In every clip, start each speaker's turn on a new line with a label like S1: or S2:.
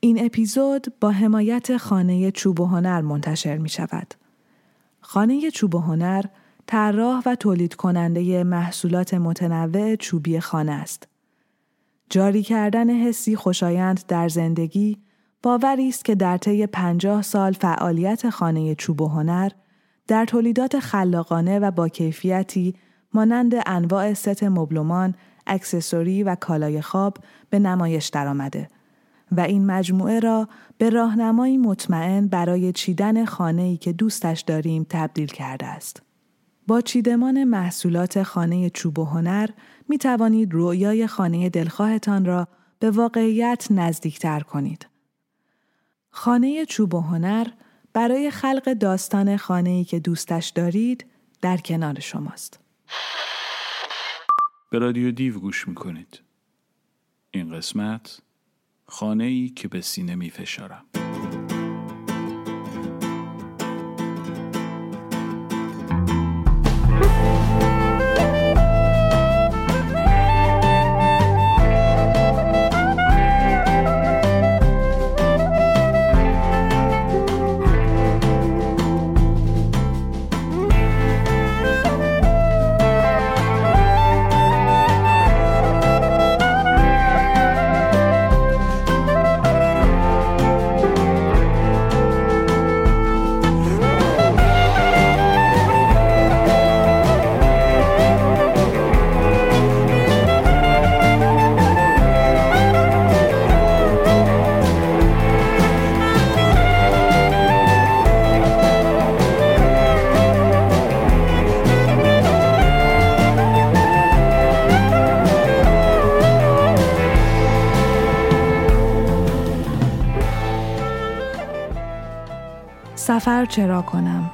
S1: این اپیزود با حمایت خانه چوب و هنر منتشر می شود. خانه چوب و هنر طراح و تولید کننده محصولات متنوع چوبی خانه است. جاری کردن حسی خوشایند در زندگی باوری است که در طی پنجاه سال فعالیت خانه چوب و هنر در تولیدات خلاقانه و با کیفیتی مانند انواع ست مبلمان، اکسسوری و کالای خواب به نمایش درآمده و این مجموعه را به راهنمایی مطمئن برای چیدن خانه‌ای که دوستش داریم تبدیل کرده است. با چیدمان محصولات خانه چوب و هنر می توانید رویای خانه دلخواهتان را به واقعیت نزدیکتر کنید. خانه چوب و هنر برای خلق داستان خانه‌ای که دوستش دارید در کنار شماست.
S2: به رادیو دیو گوش می‌کنید. این قسمت خانه ای که به سینه می فشارم.
S1: چرا کنم؟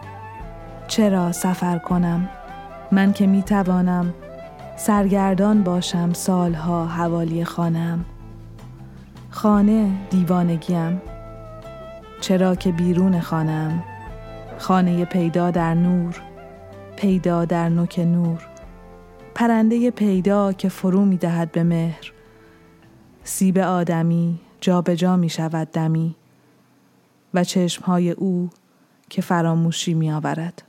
S1: چرا سفر کنم؟ من که می توانم سرگردان باشم سالها حوالی خانم. خانه دیوانگیم. چرا که بیرون خانم خانه پیدا در نور پیدا در نوک نور. پرنده پیدا که فرو می دهد به مهر. سیب آدمی جابجا جا می شود دمی. و چشمهای او که فراموشی می آورد.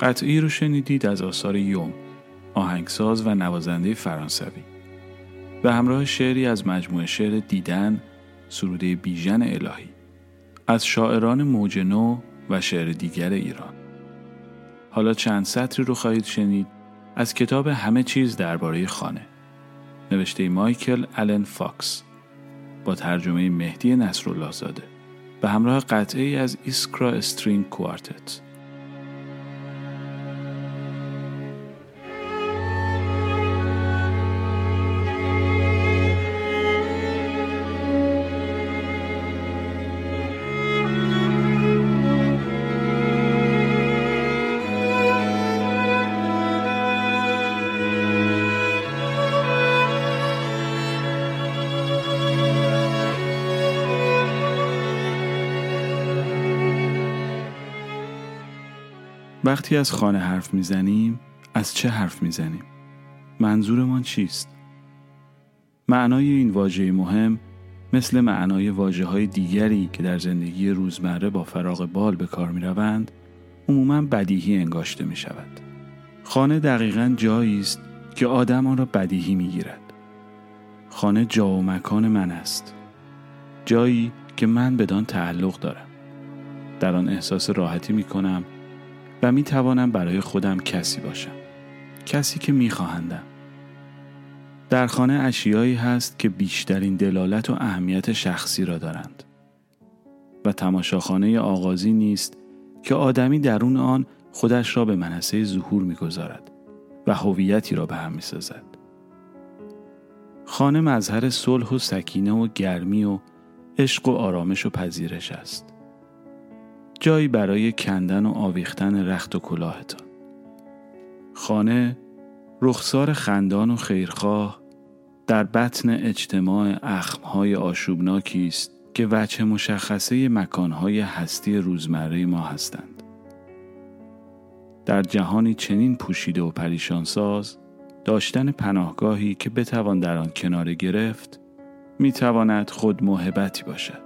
S2: قطعی رو شنیدید از آثار یوم آهنگساز و نوازنده فرانسوی به همراه شعری از مجموعه شعر دیدن سروده بیژن الهی از شاعران موج نو و شعر دیگر ایران. حالا چند سطری رو خواهید شنید از کتاب همه چیز درباره خانه. نوشته مایکل آلن فاکس با ترجمه مهدی نصرالله زاده به همراه قطعه از ایسکرا استرینگ کوارتت. وقتی از خانه حرف می‌زنیم از چه حرف می‌زنیم؟ منظورمان چیست؟ معنای این واژه مهم مثل معنای واجه های دیگری که در زندگی روزمره با فراغ بال به کار می روند عموما بدیهی انگاشته می شود. خانه دقیقا جایی است که آدم آن را بدیهی می گیرد. خانه جا و مکان من است. جایی که من بدان تعلق دارم. در آن احساس راحتی می کنم و می توانم برای خودم کسی باشم. کسی که می خواهندم در خانه اشیایی هست که بیشترین دلالت و اهمیت شخصی را دارند. و تماشاخانه آغازی نیست که آدمی درون آن خودش را به منصه ظهور می‌گذارد و هویتی را به هم می‌سازد. خانه مظهر صلح و سکینه و گرمی و عشق و آرامش و پذیرش است. جایی برای کندن و آویختن رخت و کلاهتان خانه رخسار خندان و خیرخواه در بطن اجتماع اخمهای آشوبناکی است که وجه مشخصه مکانهای هستی روزمره ما هستند. در جهانی چنین پوشیده و پریشان ساز داشتن پناهگاهی که بتوان در آن کنار گرفت می‌تواند خود محبتی باشد.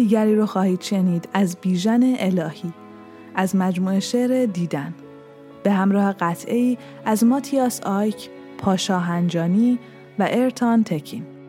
S1: دیگری رو خواهید شنید از بیژن الهی از مجموعه شعر دیدن. به همراه قطعی از ماتیاس آیک، پاشا هنجانی و ارتان تکین.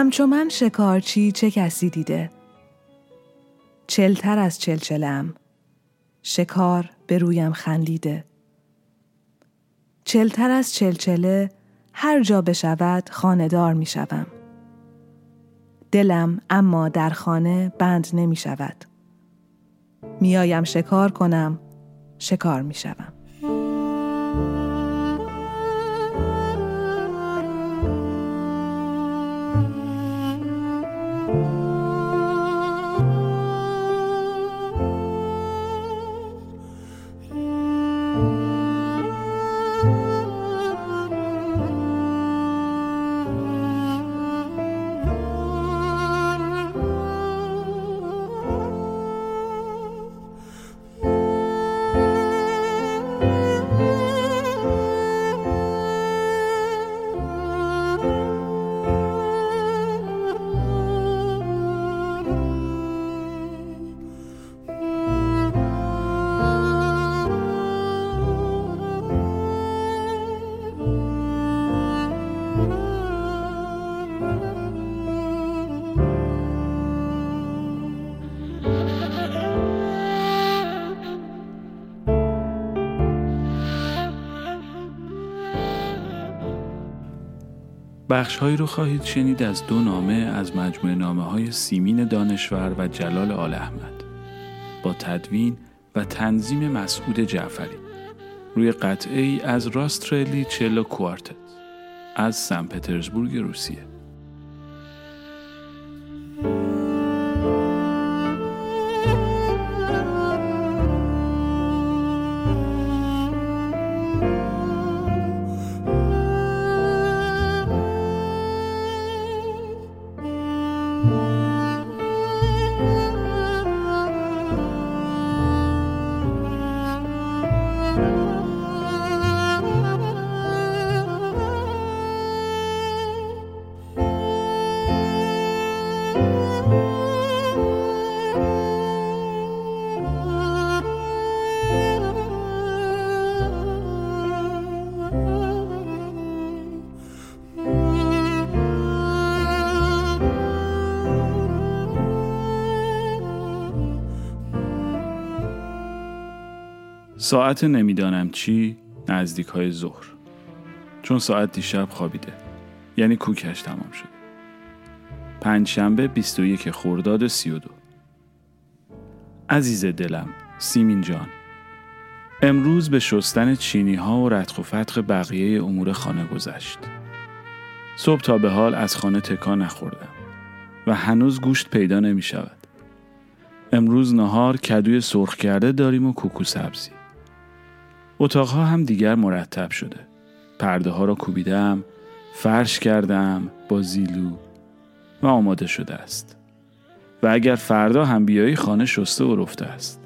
S1: همچو من شکارچی چه کسی دیده؟ چلتر از چلچلم شکار به رویم خندیده چلتر از چلچله هر جا بشود خاندار می شوم. دلم اما در خانه بند نمی شود. میایم شکار کنم شکار می شوم.
S2: بخشهایی رو خواهید شنید از دو نامه از مجموعه نامه های سیمین دانشور و جلال آل احمد. با تدوین و تنظیم مسعود جعفری. روی قطعه ای از راسترلی چلو کوارتت. از سن پترزبورگ روسیه. ساعت نمی‌دانم چی نزدیک های ظهر چون ساعت دیشب خوابیده یعنی کوکش تمام شد پنجشنبه 21 خرداد 32 عزیز دلم سیمین جان امروز به شستن چینی ها و ردخ و فتق بقیه امور خانه گذشت. صبح تا به حال از خانه تکان نخوردم و هنوز گوشت پیدا نمی شود. امروز نهار کدوی سرخ کرده داریم و کوکو سبزی. اتاقها هم دیگر مرتب شده. پرده ها را کوبیدم، فرش کردم با زیلو و آماده شده است. و اگر فردا هم بیایی خانه شسته و رفته است.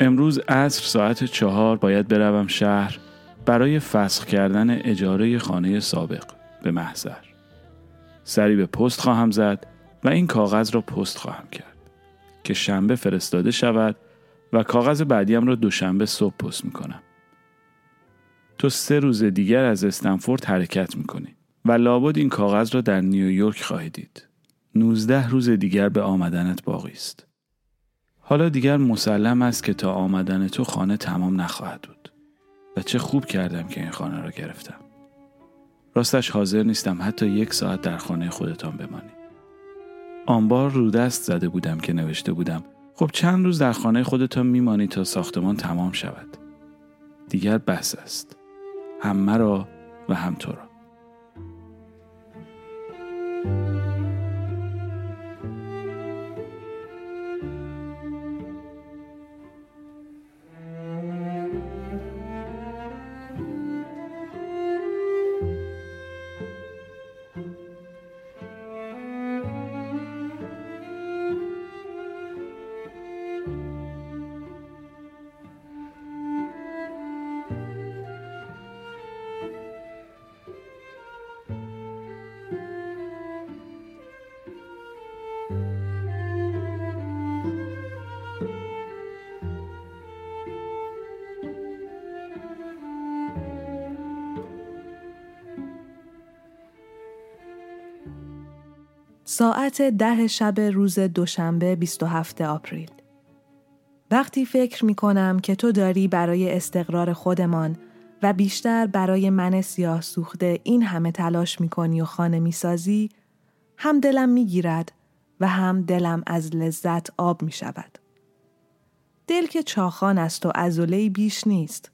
S2: امروز عصر ساعت چهار باید بروم شهر برای فسخ کردن اجاره خانه سابق به محضر. سری به پست خواهم زد و این کاغذ را پست خواهم کرد که شنبه فرستاده شود و کاغذ بعدیم را دوشنبه صبح پست می کنم. تو سه روز دیگر از استنفورد حرکت می کنی و لابد این کاغذ را در نیویورک خواهی دید. 19 روز دیگر به آمدنت باقی است. حالا دیگر مسلم است که تا آمدن تو خانه تمام نخواهد بود. و چه خوب کردم که این خانه را گرفتم. راستش حاضر نیستم حتی یک ساعت در خانه خودتان بمانی. آنبار رو دست زده بودم که نوشته بودم خب چند روز در خانه خودتان میمانی تا ساختمان تمام شود. دیگر بس است. هم مرا و هم تو را.
S1: ساعت ده شب روز دوشنبه 27 آپریل وقتی فکر می کنم که تو داری برای استقرار خودمان و بیشتر برای من سیاه سوخته این همه تلاش می کنی و خانه می سازی هم دلم می گیرد و هم دلم از لذت آب می شود. دل که چاخان است و ازوله بیش نیست.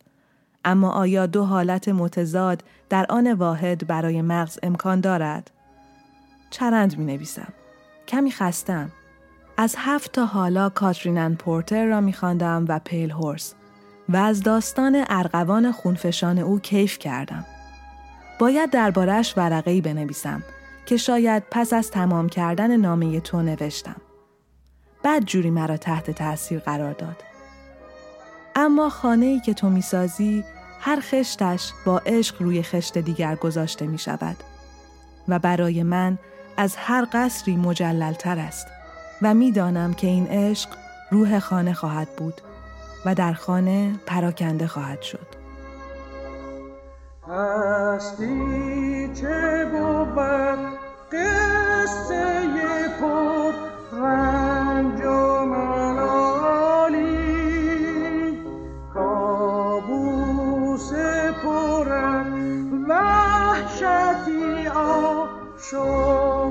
S1: اما آیا دو حالت متضاد در آن واحد برای مغز امکان دارد؟ چرند می نویسم. کمی خستم. از هفت تا حالا کاترینن پورتر را می خواندم و پیل هورس و از داستان ارغوان خونفشان او کیف کردم. باید دربارش ورقه‌ای بنویسم که شاید پس از تمام کردن نامه تو نوشتم. بعد جوری مرا تحت تاثیر قرار داد. اما خانه ای که تو می‌سازی هر خشتش با عشق روی خشت دیگر گذاشته می شود و برای من از هر قصری مجللتر است و می‌دانم که این عشق روح خانه خواهد بود و در خانه پراکنده خواهد شد. هستی چه بود قصه پر رنج و ملالی؟ کابوس پر وحشتی آشد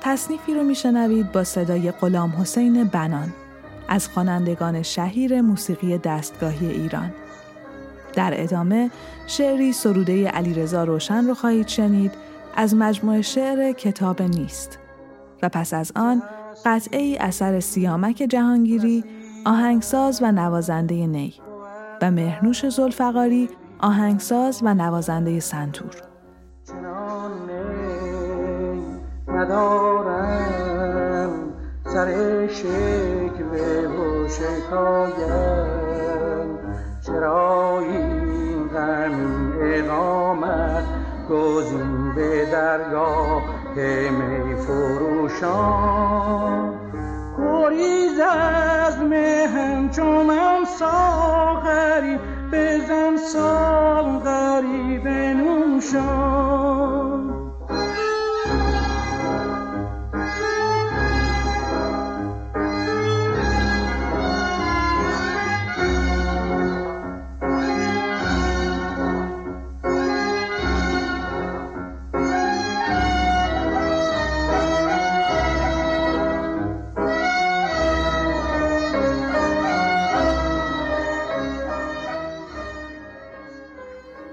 S1: تصنیفی رو میشنوید با صدای غلام حسین بنان از خوانندگان شهیر موسیقی دستگاهی ایران. در ادامه شعری سروده علیرضا روشن رو خواهید شنید از مجموعه شعر کتاب نیست. و پس از آن قطعه ای اثر سیامک جهانگیری آهنگساز و نوازنده نی و مهرنوش زلفقاری آهنگساز و نوازنده سنتور. ندارم سر شکوه و شکایم چرا این غم اقامت گزین به درگاه می فروشان گریز از مهم
S3: من ساغری بزن ساغری بنوشان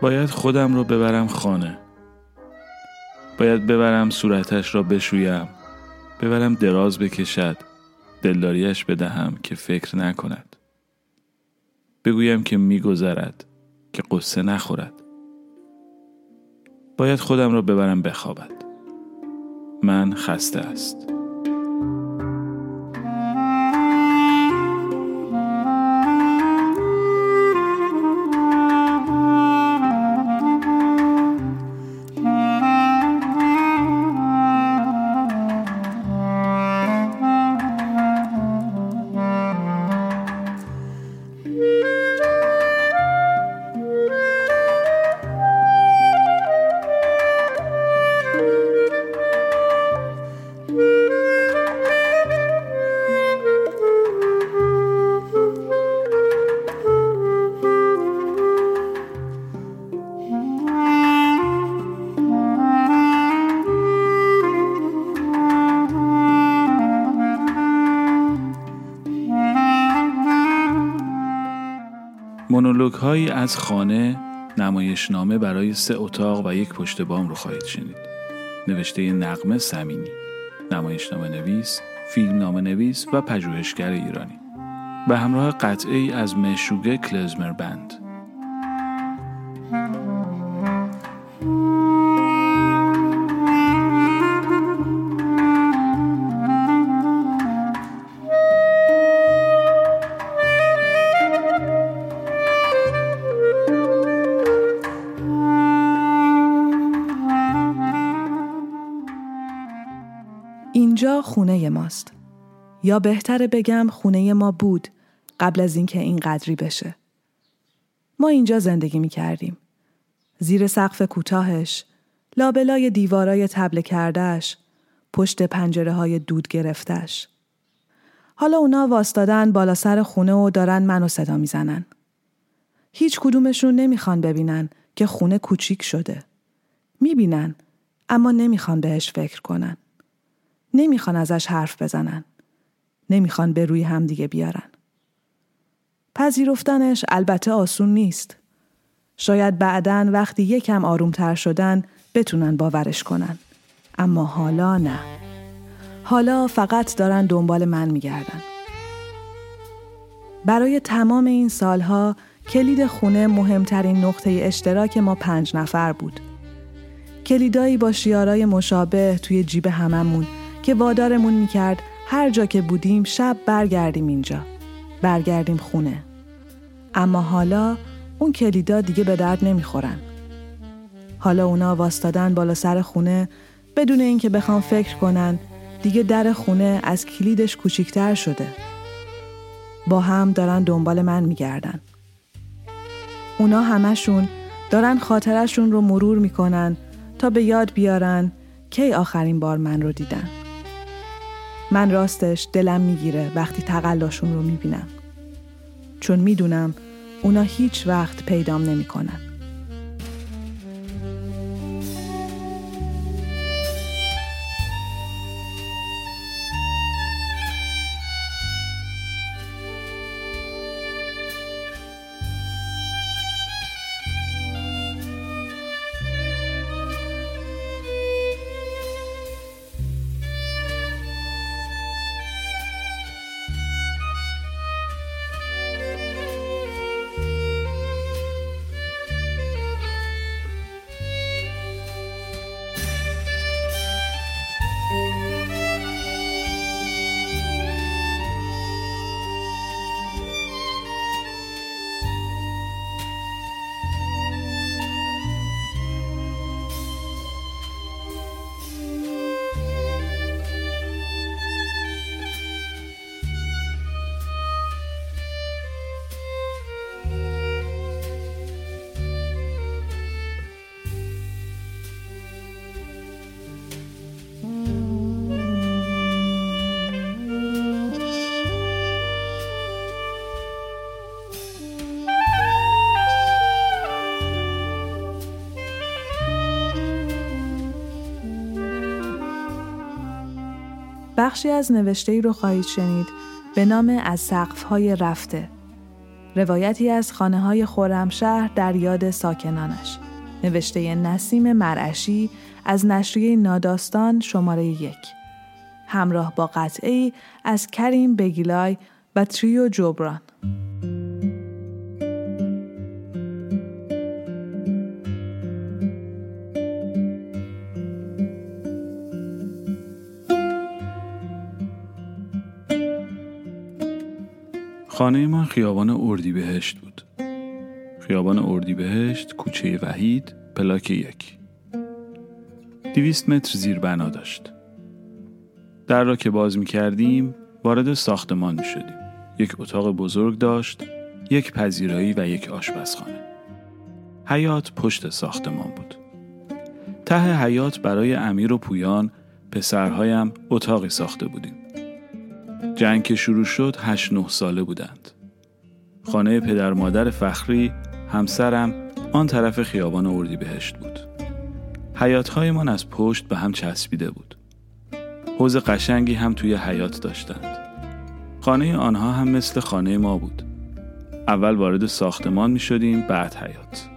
S2: باید خودم رو ببرم خانه. باید ببرم صورتش را بشویم. ببرم دراز بکشد. دلداریش بدهم که فکر نکند. بگویم که میگذرد که قصه نخورد. باید خودم را ببرم بخوابد. من خسته است. هایی از خانه نمایشنامه برای سه اتاق و یک پشت بام رو خواهید شنید. نوشته نقمه سمینی، نمایشنامه نویس، فیلم نامه نویس و پژوهشگر ایرانی. به همراه قطعی از مشوگه کلزمر بند.
S1: یا بهتره بگم خونه ما بود قبل از اینکه این قدری بشه. ما اینجا زندگی می کردیم. زیر سقف کوتاهش، لابلای دیوارای تبله کردهش، پشت پنجره های دود گرفتش. حالا اونا واستادن بالا سر خونه و دارن منو صدا می‌زنن. هیچ کدومشون نمی‌خوان ببینن که خونه کوچیک شده. می‌بینن اما نمی‌خوان بهش فکر کنن. نمی‌خوان ازش حرف بزنن. نمی‌خوان به روی هم دیگه بیارن. پذیرفتنش البته آسون نیست. شاید بعدا وقتی یکم آرومتر شدن بتونن باورش کنن. اما حالا نه. حالا فقط دارن دنبال من میگردن. برای تمام این سالها کلید خونه مهمترین نقطه اشتراک ما پنج نفر بود. کلیدایی با شیارای مشابه توی جیب هممون که وادارمون می‌کرد هر جا که بودیم شب برگردیم اینجا. برگردیم خونه. اما حالا اون کلیدا دیگه به درد نمی‌خورن. حالا اونا واستادن بالا سر خونه بدون اینکه بخوام فکر کنن دیگه در خونه از کلیدش کوچیکتر شده. با هم دارن دنبال من میگردن. اونا همشون دارن خاطرشون رو مرور می‌کنن تا به یاد بیارن کی آخرین بار من رو دیدن. من راستش دلم می‌گیره وقتی تقلاشون رو می‌بینم. چون می‌دونم اونا هیچ وقت پیدام نمی‌کنن. بخشی از نوشته ای رو خواهید شنید به نام از سقف های رفته. روایتی از خانه های خورمشهر در یاد ساکنانش. نوشته نسیم مرعشی از نشریه ناداستان شماره یک. همراه با قطعه از کریم بگیلای و تریو جبران.
S2: خانه ما خیابان اردیبهشت بود. خیابان اردیبهشت، کوچه وحید، پلاک یک. دویست متر زیر بنا داشت. در را که باز می کردیم وارد ساختمان می شدیم. یک اتاق بزرگ داشت، یک پذیرایی و یک آشپزخانه. حیات پشت ساختمان بود. ته حیات برای امیر و پویان پسرهایم اتاقی ساخته بودیم. جنگ که شروع شد هشت نه ساله بودند. خانه پدر مادر فخری همسرم آن طرف خیابان اردی بهشت بود. حیاتهایمان از پشت به هم چسبیده بود. حوز قشنگی هم توی حیات داشتند. خانه آنها هم مثل خانه ما بود. اول وارد ساختمان می شدیم بعد حیات.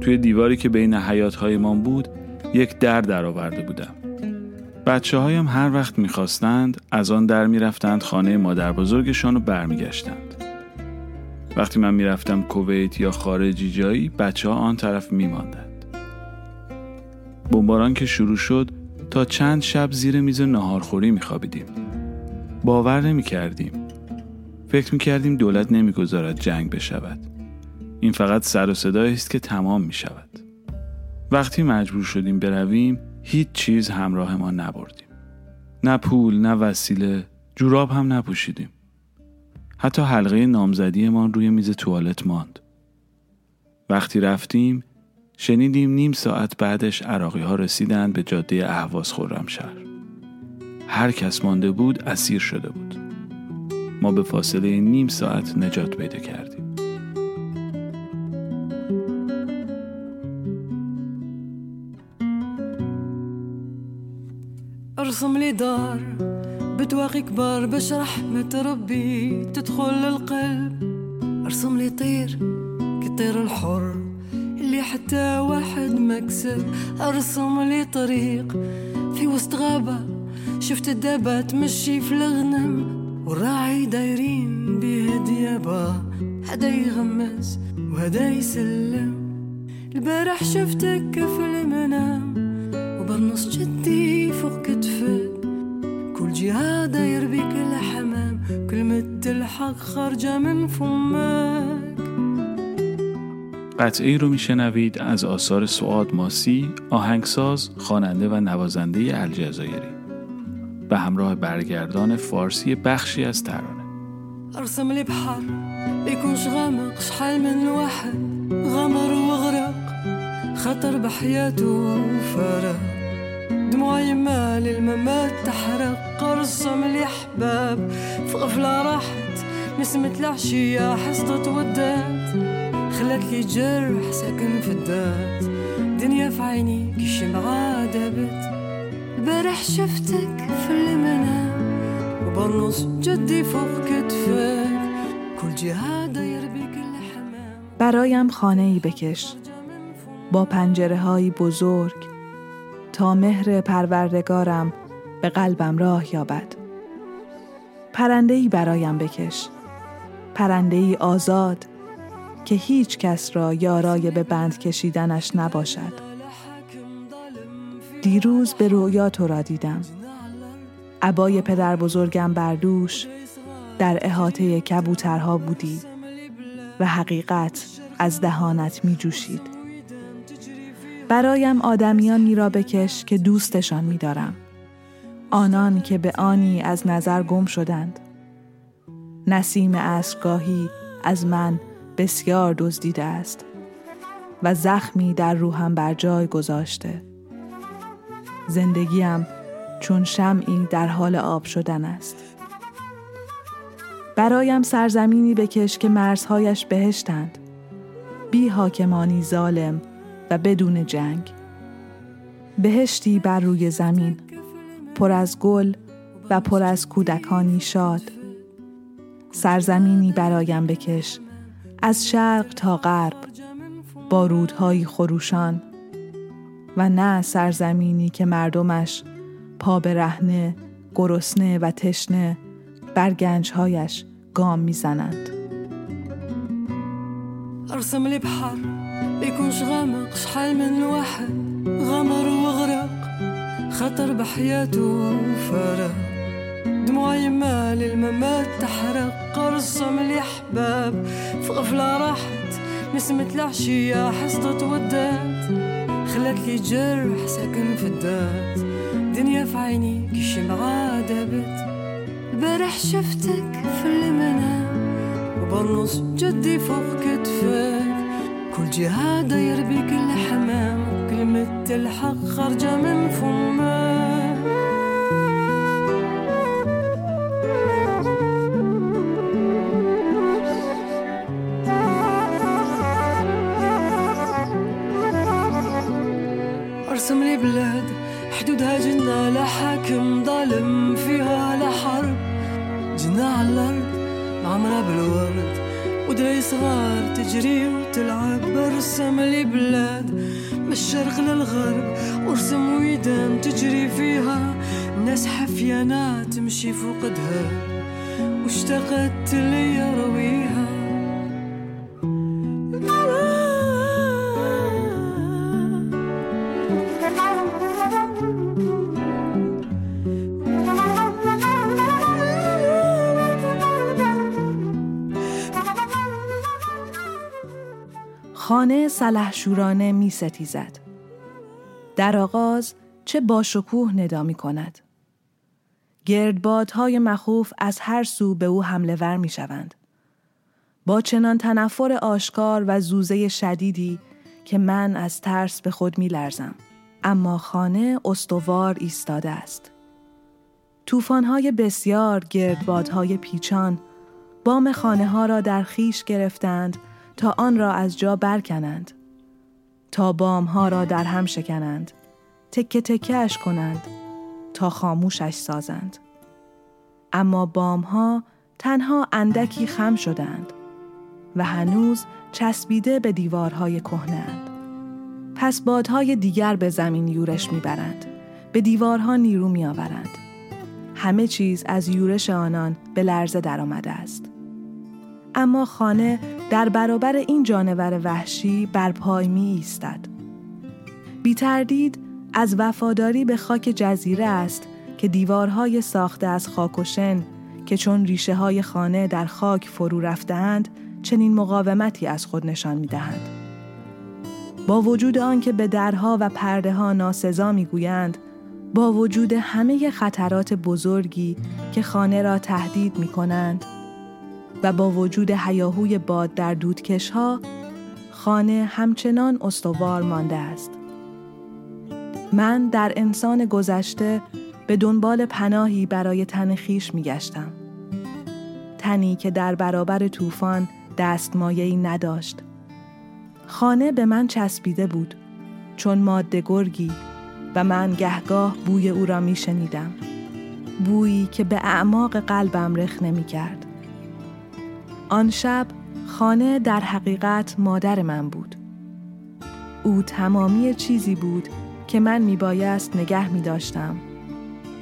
S2: توی دیواری که بین حیاتهایمان بود یک در درآورده بودم. بچه هایم هر وقت می‌خواستند از آن در می‌رفتند خانه مادر بزرگشان و برمیگشتند. وقتی من می‌رفتم کویت یا خارجی جایی بچه ها آن طرف میماندند. بمباران که شروع شد تا چند شب زیر میز ناهارخوری میخوابیدیم. باور نمی کردیم. فکر می کردیم دولت نمی‌گذارد جنگ بشود. این فقط سر و صدایی است که تمام می شود. وقتی مجبور شدیم برویم هیچ چیز همراه ما نبردیم. نه پول، نه وسیله، جوراب هم نپوشیدیم. حتی حلقه نامزدیمان روی میز توالت ماند. وقتی رفتیم شنیدیم نیم ساعت بعدش عراقی ها رسیدند به جاده اهواز شهر. هر کس مانده بود اسیر شده بود. ما به فاصله نیم ساعت نجات پیدا کردیم.
S4: ارسم لي دار بتواقي كبار باش رحمة ربي تدخل للقلب. ارسم لي طير كطير الحر اللي حتى واحد مكسب ارسم لي طريق في وسط غابة شفت الدابة تمشي في الغنم. والراعي دايرين بيه ديابة هدا يغمس وهدا يسلم. البارح شفتك في المنام وبالنص جدي فوق كتفك كل جهة داير بيك الحمام كلمة الحق خارجة من فمك
S2: قطعه رو میشنوید از آثار سعاد ماسی، آهنگساز، خواننده و نوازنده الجزایری. به همراه برگردان فارسی بخشی از ترانه.
S4: ارسم لي بحر يكونش غامق شحال من واحد غمر وغرق خطر بحياته وفارق دموع يمال الممات تحرق ارسم لي احباب في غفلة راحت نسمة العشية حصدت ودات. خلت لي جرح ساكن في الدات. دنيا في عيني كي شمعة دابت البارح شفتك في المنام. وبرنص جدي فوق كتفك. كل جهة داير بيك الحمام
S1: برایم خانه ای بکش. با پنجره های بزرگ. تا مهر پروردگارم به قلبم راه یابد. پرنده ای برایم بکش. پرنده ای آزاد که هیچ کس را یارای به بند کشیدنش نباشد. دیروز به رویا تو را دیدم. عبای پدر بزرگم بردوش در احاطه کبوترها بودی و حقیقت از دهانت می جوشید. برایم آدمیانی را بکش که دوستشان می دارم. آنان که به آنی از نظر گم شدند. نسیم اسرگاهی از من بسیار دزدیده است و زخمی در روحم بر جای گذاشته. زندگیم چون شمعی در حال آب شدن است. برایم سرزمینی بکش که مرزهایش بهشتند. بی حاکمانی ظالم و بدون جنگ. بهشتی بر روی زمین پر از گل و پر از کودکانی شاد. سرزمینی برایم بکش از شرق تا غرب با رودهایی خروشان. و نه سرزمینی که مردمش پا به رهنه گرسنه و تشنه بر گنجهایش گام می‌زنند.
S4: ارسم لي بحر يكونش غامق شحال من واحد غمر وغرق خطر بحياته وفرق دموع يمال الممات تحرق ارسم لي حباب في غفلة راحت نسمة العشية حصدت ودات. خلت لي جرح ساكن في الدات. دنيا في عيني كي شمعة دابت البارح شفتك في المنام وبنص جدي فوق كتفك. كل جهة داير بيك الحمام كلمة الحق خارجة من فمك الشرق للغرب وارسم ويدان تجري فيها. ناس حفيانة تمشي فوقدها واشتقت لي رويها
S1: خانه سلحشورانه می ستیزد. در آغاز چه باشکوه ندا می کند. گردبادهای مخوف از هر سو به او حمله ور می شوند. با چنان تنفر آشکار و زوزه شدیدی که من از ترس به خود می لرزم. اما خانه استوار ایستاده است. توفانهای بسیار گردبادهای پیچان بام خانه ها را در خیش گرفتند تا آن را از جا برکنند تا بام ها را در هم شکنند تکه تکهش کنند تا خاموشش سازند. اما بام ها تنها اندکی خم شدند و هنوز چسبیده به دیوارهای کهنه‌اند. پس بادهای دیگر به زمین یورش می‌برند به دیوارها نیرو میآورند. همه چیز از یورش آنان به لرزه درآمده است. اما خانه در برابر این جانور وحشی بر پای می ایستد. بی تردید از وفاداری به خاک جزیره است که دیوارهای ساخته از خاک و شن که چون ریشه های خانه در خاک فرو رفتهاند چنین مقاومتی از خود نشان می دهند. با وجود آنکه به درها و پرده ها ناسزا می گویند، با وجود همه خطرات بزرگی که خانه را تهدید می کنند، و با وجود هیاهوی باد در دودکش ها خانه همچنان استوار مانده است. من در انسان گذشته به دنبال پناهی برای تن خیش می گشتم. تنی که در برابر طوفان دستمایه‌ای نداشت. خانه به من چسبیده بود چون ماده گرگی و من گهگاه بوی او را می شنیدم. بویی که به اعماق قلبم رخ نمی کرد. آن شب خانه در حقیقت مادر من بود. او تمامی چیزی بود که من می بایست نگه می داشتم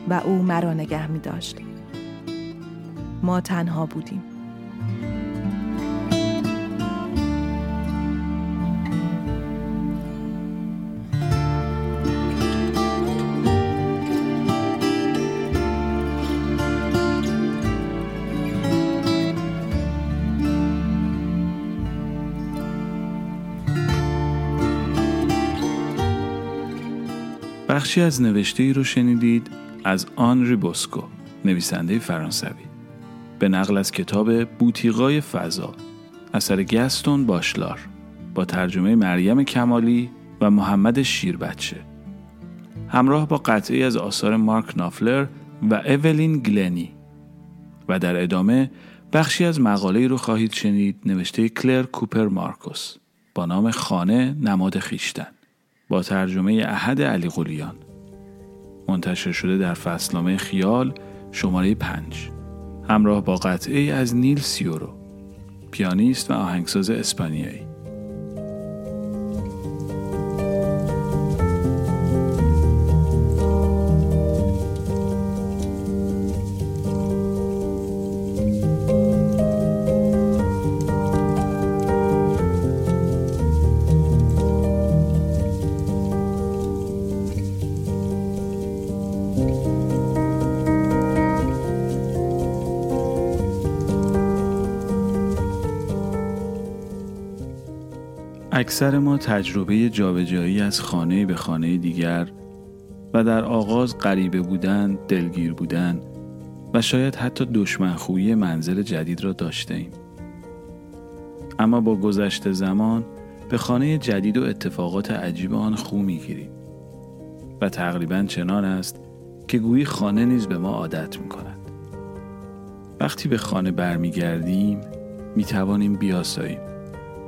S1: و او مرا نگه می داشت. ما تنها بودیم.
S2: بخشی از نوشته ای رو شنیدید از آن بوسکو نویسنده فرانسوی. به نقل از کتاب بوتیقای فضا اثر گستون باشلار با ترجمه مریم کمالی و محمد شیربچه. همراه با قطعی از آثار مارک نافلر و اولین گلنی. و در ادامه بخشی از مقاله رو خواهید شنید نوشته کلر کوپر مارکوس با نام خانه نماد خیشتن. با ترجمه احد علی قلیان. منتشر شده در فصلنامه خیال شماره پنج. همراه با قطعه از نیل سیورو پیانیست و آهنگساز اسپانیایی. اکثر ما تجربه جابجایی از خانه به خانه دیگر و در آغاز غریبه بودن، دلگیر بودن و شاید حتی دشمنخویی منزل جدید را داشته ایم. اما با گذشت زمان به خانه جدید و اتفاقات عجیب آن خو می‌گیریم و تقریبا چنان است که گویی خانه نیز به ما عادت می کند. وقتی به خانه برمیگردیم می توانیم بیاساییم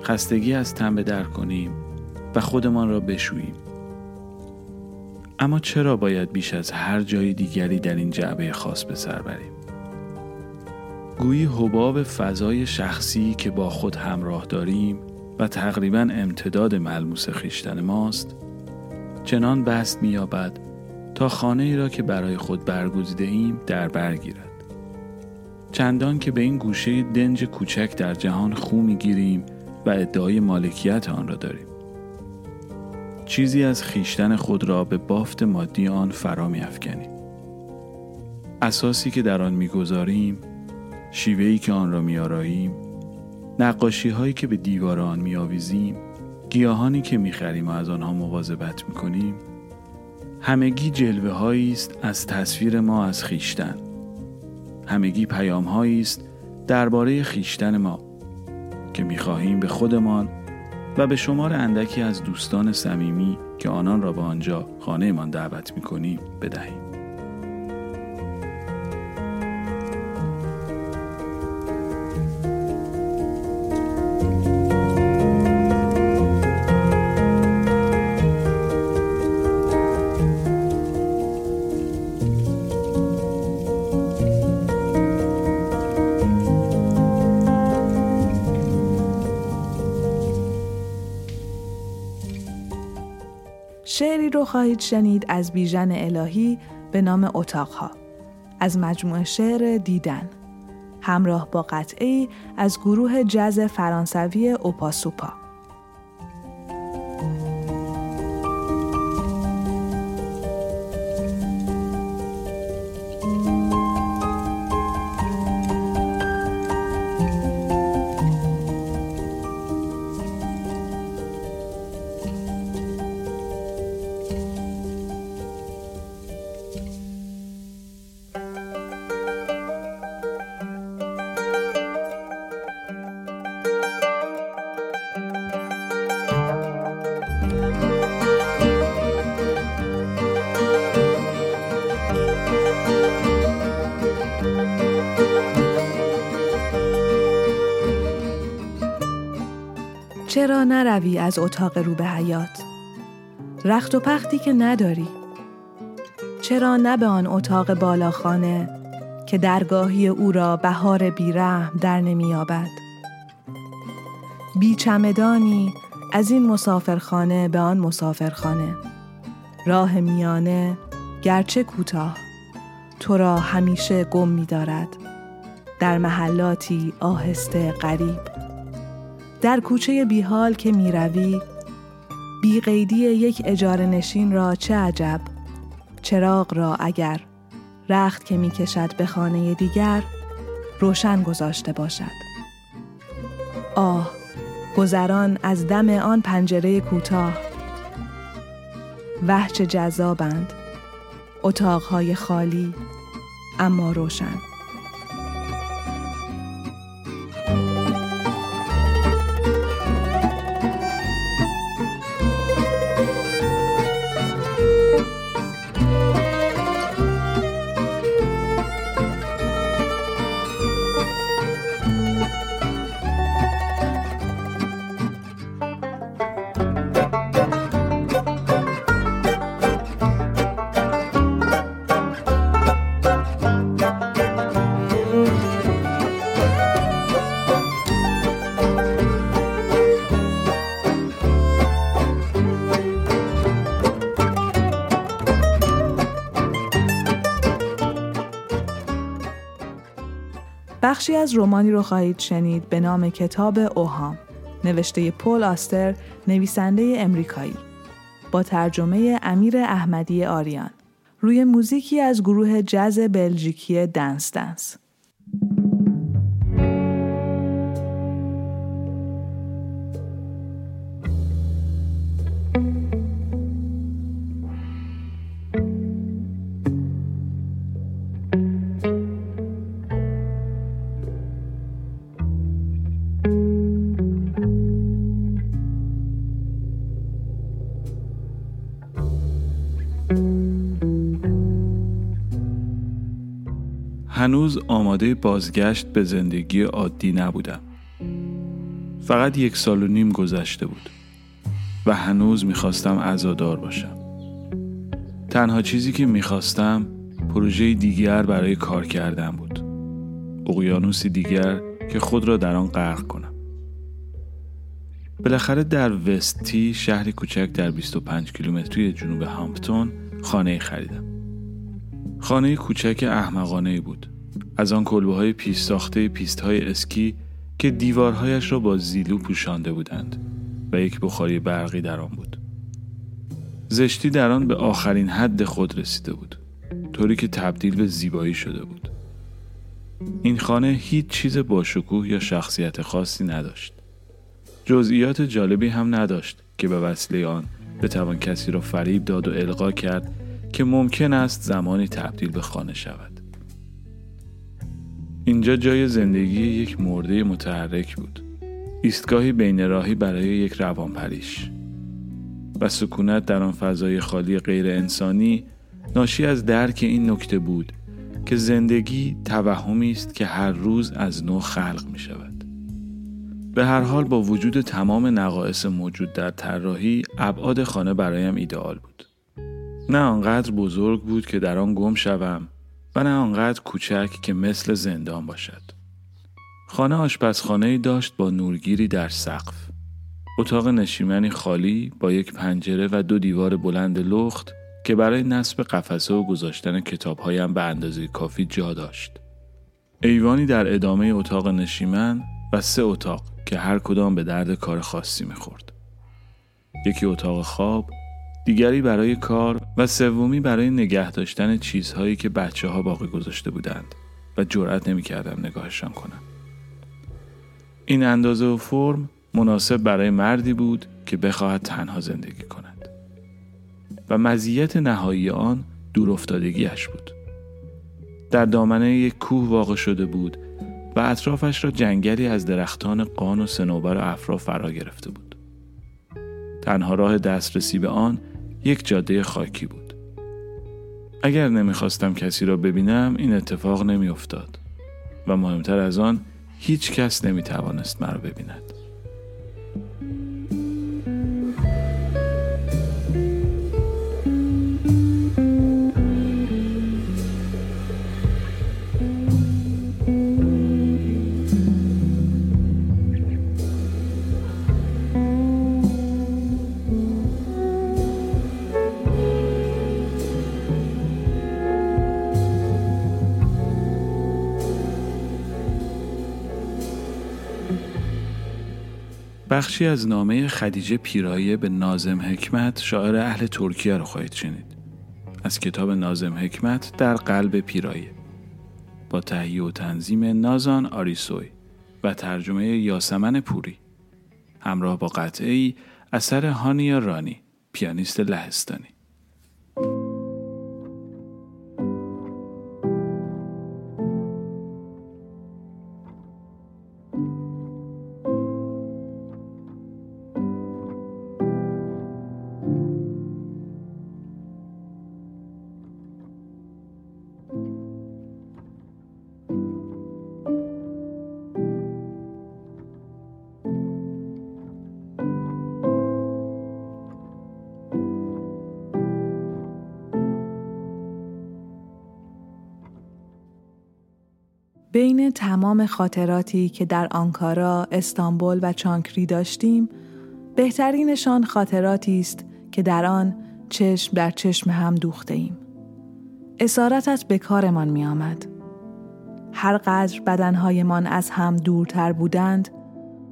S2: خستگی از تن به در کنیم و خودمان را بشوییم. اما چرا باید بیش از هر جای دیگری در این جعبه خاص به سر بریم؟ گویی حباب فضای شخصی که با خود همراه داریم و تقریبا امتداد ملموس خیشتن ماست چنان بست مییابد تا خانه ای را که برای خود برگزیده ایم در برگیرد چندان که به این گوشه دنج کوچک در جهان خو می‌گیریم و ادعای مالکیت آن را داریم. چیزی از خیشتن خود را به بافت مادی آن فرا می افکنیم. اساسی که در آن می‌گذاریم شیوهی که آن را میآراییم نقاشی هایی که به دیوار آن میآویزیم گیاهانی که می‌خریم و از آنها مواظبت می‌کنیم همگی جلوه هایی است از تصویر ما از خیشتن. همگی پیام هایی است درباره خیشتن ما. که می‌خواهیم به خودمان و به شمار اندکی از دوستان صمیمی که آنان را به آنجا خانهمان دعوت می‌کنیم بدهیم.
S1: خواهید شنید از بیژن الهی به نام اتاقها. از مجموعه شعر دیدن. همراه با قطعی از گروه جز فرانسوی اوپاسوپا. چرا نروی از اتاق رو به حیات؟ رخت و پختی که نداری. چرا نه به آن اتاق بالاخانه که درگاهی او را بهار بیرحم در نمییابد؟ بی چمدانی از این مسافرخانه به آن مسافرخانه. راه میانه گرچه کوتاه تو را همیشه گم می دارد در محلاتی آهسته غریب. در کوچه بیحال که می روی بی قیدی یک اجاره نشین را چه عجب؟ چراغ را اگر رخت که می کشد به خانه دیگر روشن گذاشته باشد. آه گذران از دم آن پنجره کوتاه. وحچ جذابند. اتاقهای خالی اما روشن. بخشی از رومانی رو خواهید شنید به نام کتاب اوهام نوشته پل آستر نویسنده امریکایی با ترجمه امیر احمدی آریان. روی موزیکی از گروه جز بلژیکی دنس دنس.
S2: هنوز آماده بازگشت به زندگی عادی نبودم. فقط یک سال و نیم گذشته بود و هنوز می‌خواستم عزادار باشم. تنها چیزی که می‌خواستم پروژه دیگر برای کار کردن بود. اقیانوسی دیگر که خود را در آن غرق کنم. بالاخره در وستی شهری کوچک در 25 کیلومتری جنوب هامپتون خانه خریدم. خانه کوچک احمقانه بود. از آن کلبه های پیش ساخته پیست های اسکی که دیوارهایش را با زیلو پوشانده بودند و یک بخاری برقی در آن بود. زشتی در آن به آخرین حد خود رسیده بود. طوری که تبدیل به زیبایی شده بود. این خانه هیچ چیز باشکوه یا شخصیت خاصی نداشت. جزئیات جالبی هم نداشت که به وسیله آن بتوان کسی را فریب داد و القا کرد که ممکن است زمانی تبدیل به خانه شود. اینجا جای زندگی یک مرده متحرک بود. ایستگاهی بین راهی برای یک روانپریش و سکونت در آن فضای خالی غیر انسانی ناشی از درک این نکته بود که زندگی توهمی است که هر روز از نو خلق می شود. به هر حال با وجود تمام نقایص موجود در طراحی ابعاد خانه برایم ایدئال بود. نه آنقدر بزرگ بود که در آن گم شوم و نه آنقدر کوچک که مثل زندان باشد. خانه آشپزخانه داشت با نورگیری در سقف. اتاق نشیمنی خالی با یک پنجره و دو دیوار بلند لخت که برای نصب قفسه و گذاشتن کتابهایم به اندازه کافی جا داشت. ایوانی در ادامه اتاق نشیمن و سه اتاق که هر کدام به درد کار خاصی می‌خورد. یکی اتاق خواب، دیگری برای کار و سومی برای نگه داشتن چیزهایی که بچه ها باقی گذاشته بودند و جرأت نمی‌کردم نگاهشان کنم. این اندازه و فرم مناسب برای مردی بود که بخواهد تنها زندگی کند و مزیت نهایی آن دور افتادگیش بود. در دامنه یک کوه واقع شده بود و اطرافش را جنگلی از درختان قان و سنوبر و افرا فرا گرفته بود. تنها راه دسترسی به آن یک جاده خاکی بود. اگر نمی‌خواستم کسی را ببینم این اتفاق نمیافتاد و مهمتر از آن هیچ کس نمی‌توانست مرا ببیند. بخشی از نامه خدیجه پیرایه به نازم حکمت شاعر اهل ترکیه رو خواهید شنید. از کتاب نازم حکمت در قلب پیرایه با تهیه و تنظیم نازان آریسوی و ترجمه یاسمن پوری. همراه با قطعه اثر هانیا رانی پیانیست لهستانی.
S1: بین تمام خاطراتی که در آنکارا، استانبول و چانکری داشتیم، بهترینشان خاطراتی است که در آن چشم در چشم هم دوخته ایم. اسارتت به کارمان می آمد. هر قدر بدنهایمان از هم دورتر بودند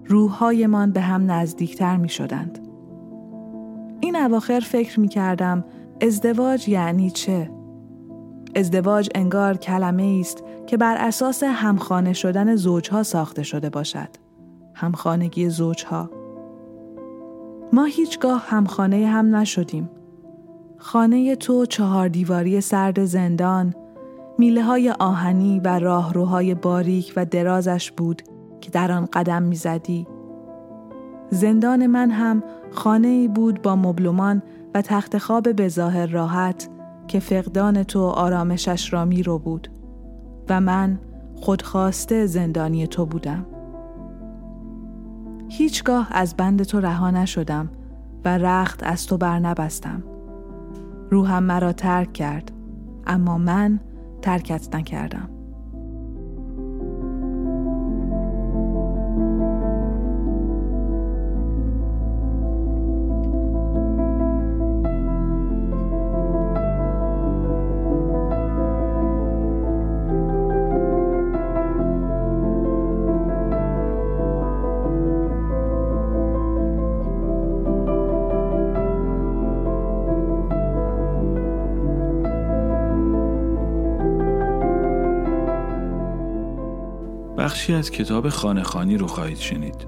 S1: روحهایمان به هم نزدیکتر می شدند. این اواخر فکر می کردم ازدواج یعنی چه؟ ازدواج انگار کلمه است که بر اساس همخانه شدن زوجها ساخته شده باشد. همخانگی زوجها. ما هیچگاه همخانه هم نشدیم. خانه تو چهار دیواری سرد زندان، میله های آهنی و راهروهای باریک و درازش بود که در آن قدم می‌زدی. زندان من هم خانه بود با مبلمان و تخت خواب به ظاهر راحت که فقدان تو آرامشش را می رو بود و من خودخواسته زندانی تو بودم. هیچگاه از بند تو رها نشدم و رخت از تو بر نبستم. روحم مرا ترک کرد اما من ترکت نکردم.
S2: بخشی از کتاب خانه خانی رو خواهید شنید.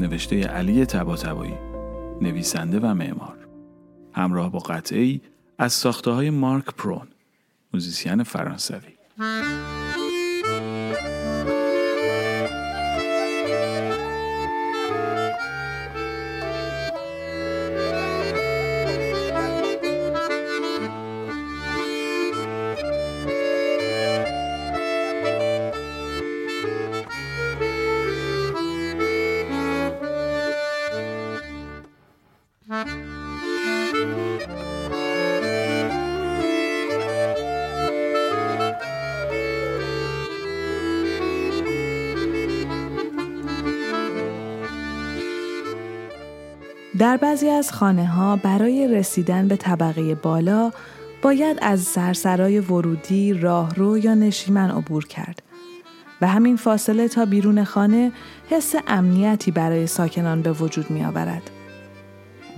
S2: نوشته علی تباتبایی نویسنده و معمار. همراه با قطعی از ساخته های مارک پرون موزیسین فرانسوی.
S1: در بعضی از خانه ها برای رسیدن به طبقه بالا باید از سرسرای ورودی، راهرو یا نشیمن عبور کرد و همین فاصله تا بیرون خانه حس امنیتی برای ساکنان به وجود می آورد.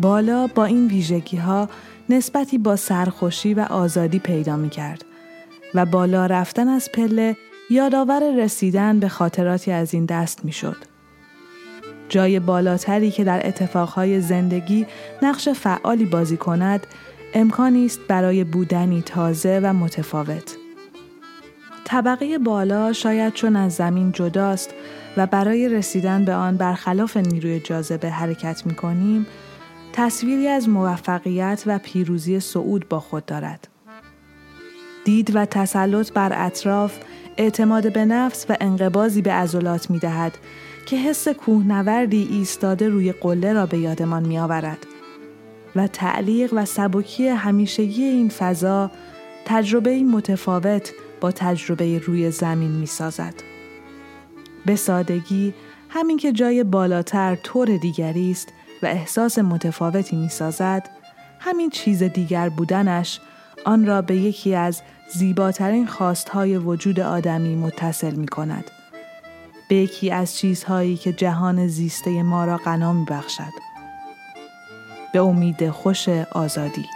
S1: بالا با این ویژگی ها نسبتی با سرخوشی و آزادی پیدا می کرد و بالا رفتن از پله یادآور رسیدن به خاطراتی از این دست می شد. جای بالاتری که در اتفاقهای زندگی نقش فعالی بازی کند امکانی است برای بودنی تازه و متفاوت. طبقه بالا شاید چون از زمین جداست و برای رسیدن به آن برخلاف نیروی جاذبه حرکت می کنیم، تصویری از موفقیت و پیروزی صعود با خود دارد. دید و تسلط بر اطراف اعتماد به نفس و انقبازی به عضلات می دهد که حس کوهنوردی ایستاده روی قله را به یادمان می آورد و تعلیق و سبکی همیشگی این فضا تجربه متفاوت با تجربه روی زمین می سازد. به سادگی همین که جای بالاتر طور دیگری است و احساس متفاوتی می سازد، همین چیز دیگر بودنش آن را به یکی از زیباترین خواستهای وجود آدمی متصل می کند. به یکی از چیزهایی که جهان زیسته ما را غنا می بخشد. به امید خوش آزادی.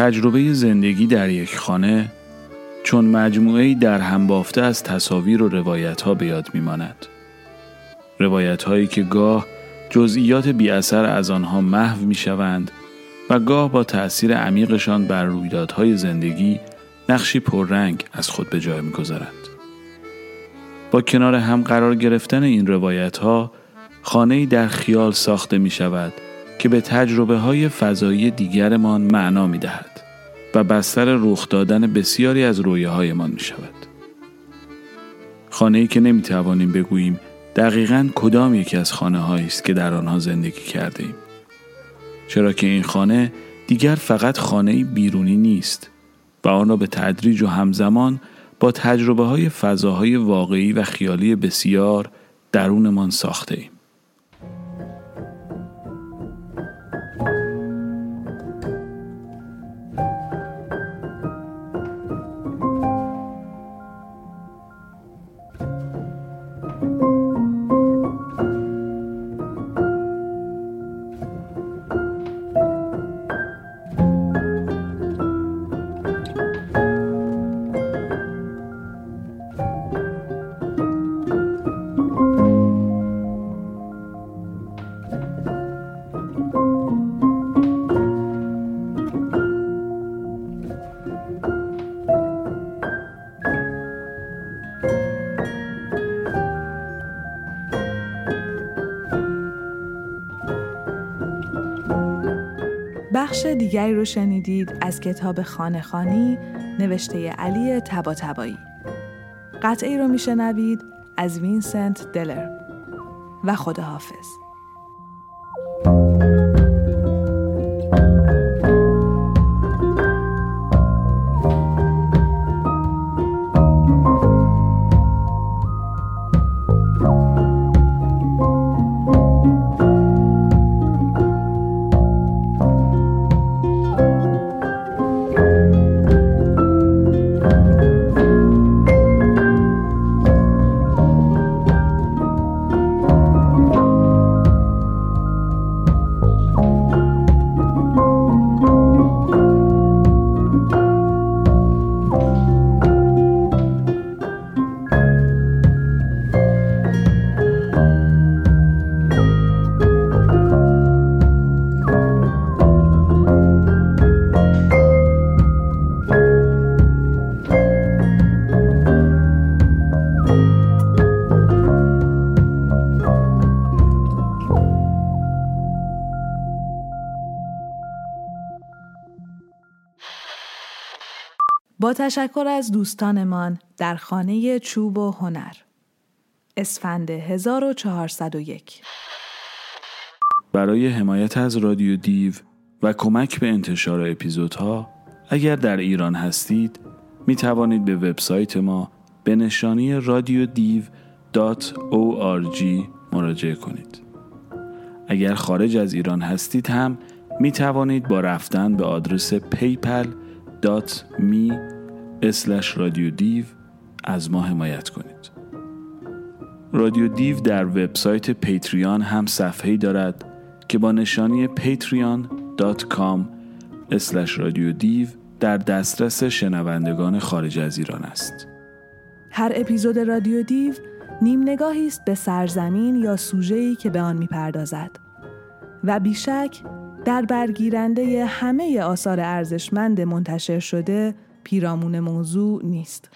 S2: تجربه زندگی در یک خانه چون مجموعه در هم بافته از تصاویر و روایت ها به یاد میماند. روایت هایی که گاه جزئیات بی اثر از آنها محو می شوند و گاه با تأثیر عمیقشان بر رویدادهای زندگی نقشی پررنگ از خود به جای می گذارند. با کنار هم قرار گرفتن این روایت ها خانه در خیال ساخته می شود که به تجربه های فضایی دیگرمان معنا می دهد. و بستر رخ دادن بسیاری از رویاهایمان می شود. خانه که نمی توانیم بگوییم دقیقا کدام یکی از خانه است که در آنها زندگی کرده ایم. چرا که این خانه دیگر فقط خانه بیرونی نیست و آن را به تدریج و همزمان با تجربه های فضاهای واقعی و خیالی بسیار درونمان ساخته ایم.
S1: بخش دیگری رو شنیدید از کتاب خانه خانی نوشته علی تبا تبایی. قطعی رو میشنوید از وینسنت دلر و خداحافظ. با تشکر از دوستانمان در خانه چوب و هنر اسفند 1401
S2: برای حمایت از رادیو دیو و کمک به انتشار اپیزودها اگر در ایران هستید می توانید به وبسایت ما به نشانی رادیو دیو مراجعه کنید. اگر خارج از ایران هستید هم می توانید با رفتن به آدرس paypal.me رادیو دیو از ما حمایت کنید. رادیو دیو در وبسایت پیتریان هم صفحه‌ای دارد که با نشانی patreon.com رادیو دیو در دسترس شنوندگان خارج از ایران است.
S1: هر اپیزود رادیو دیو نیم نگاهی است به سرزمین یا سوژه‌ای که به آن می‌پردازد و بیشک در برگیرنده همه آثار ارزشمند منتشر شده پیرامون موضوع نیست.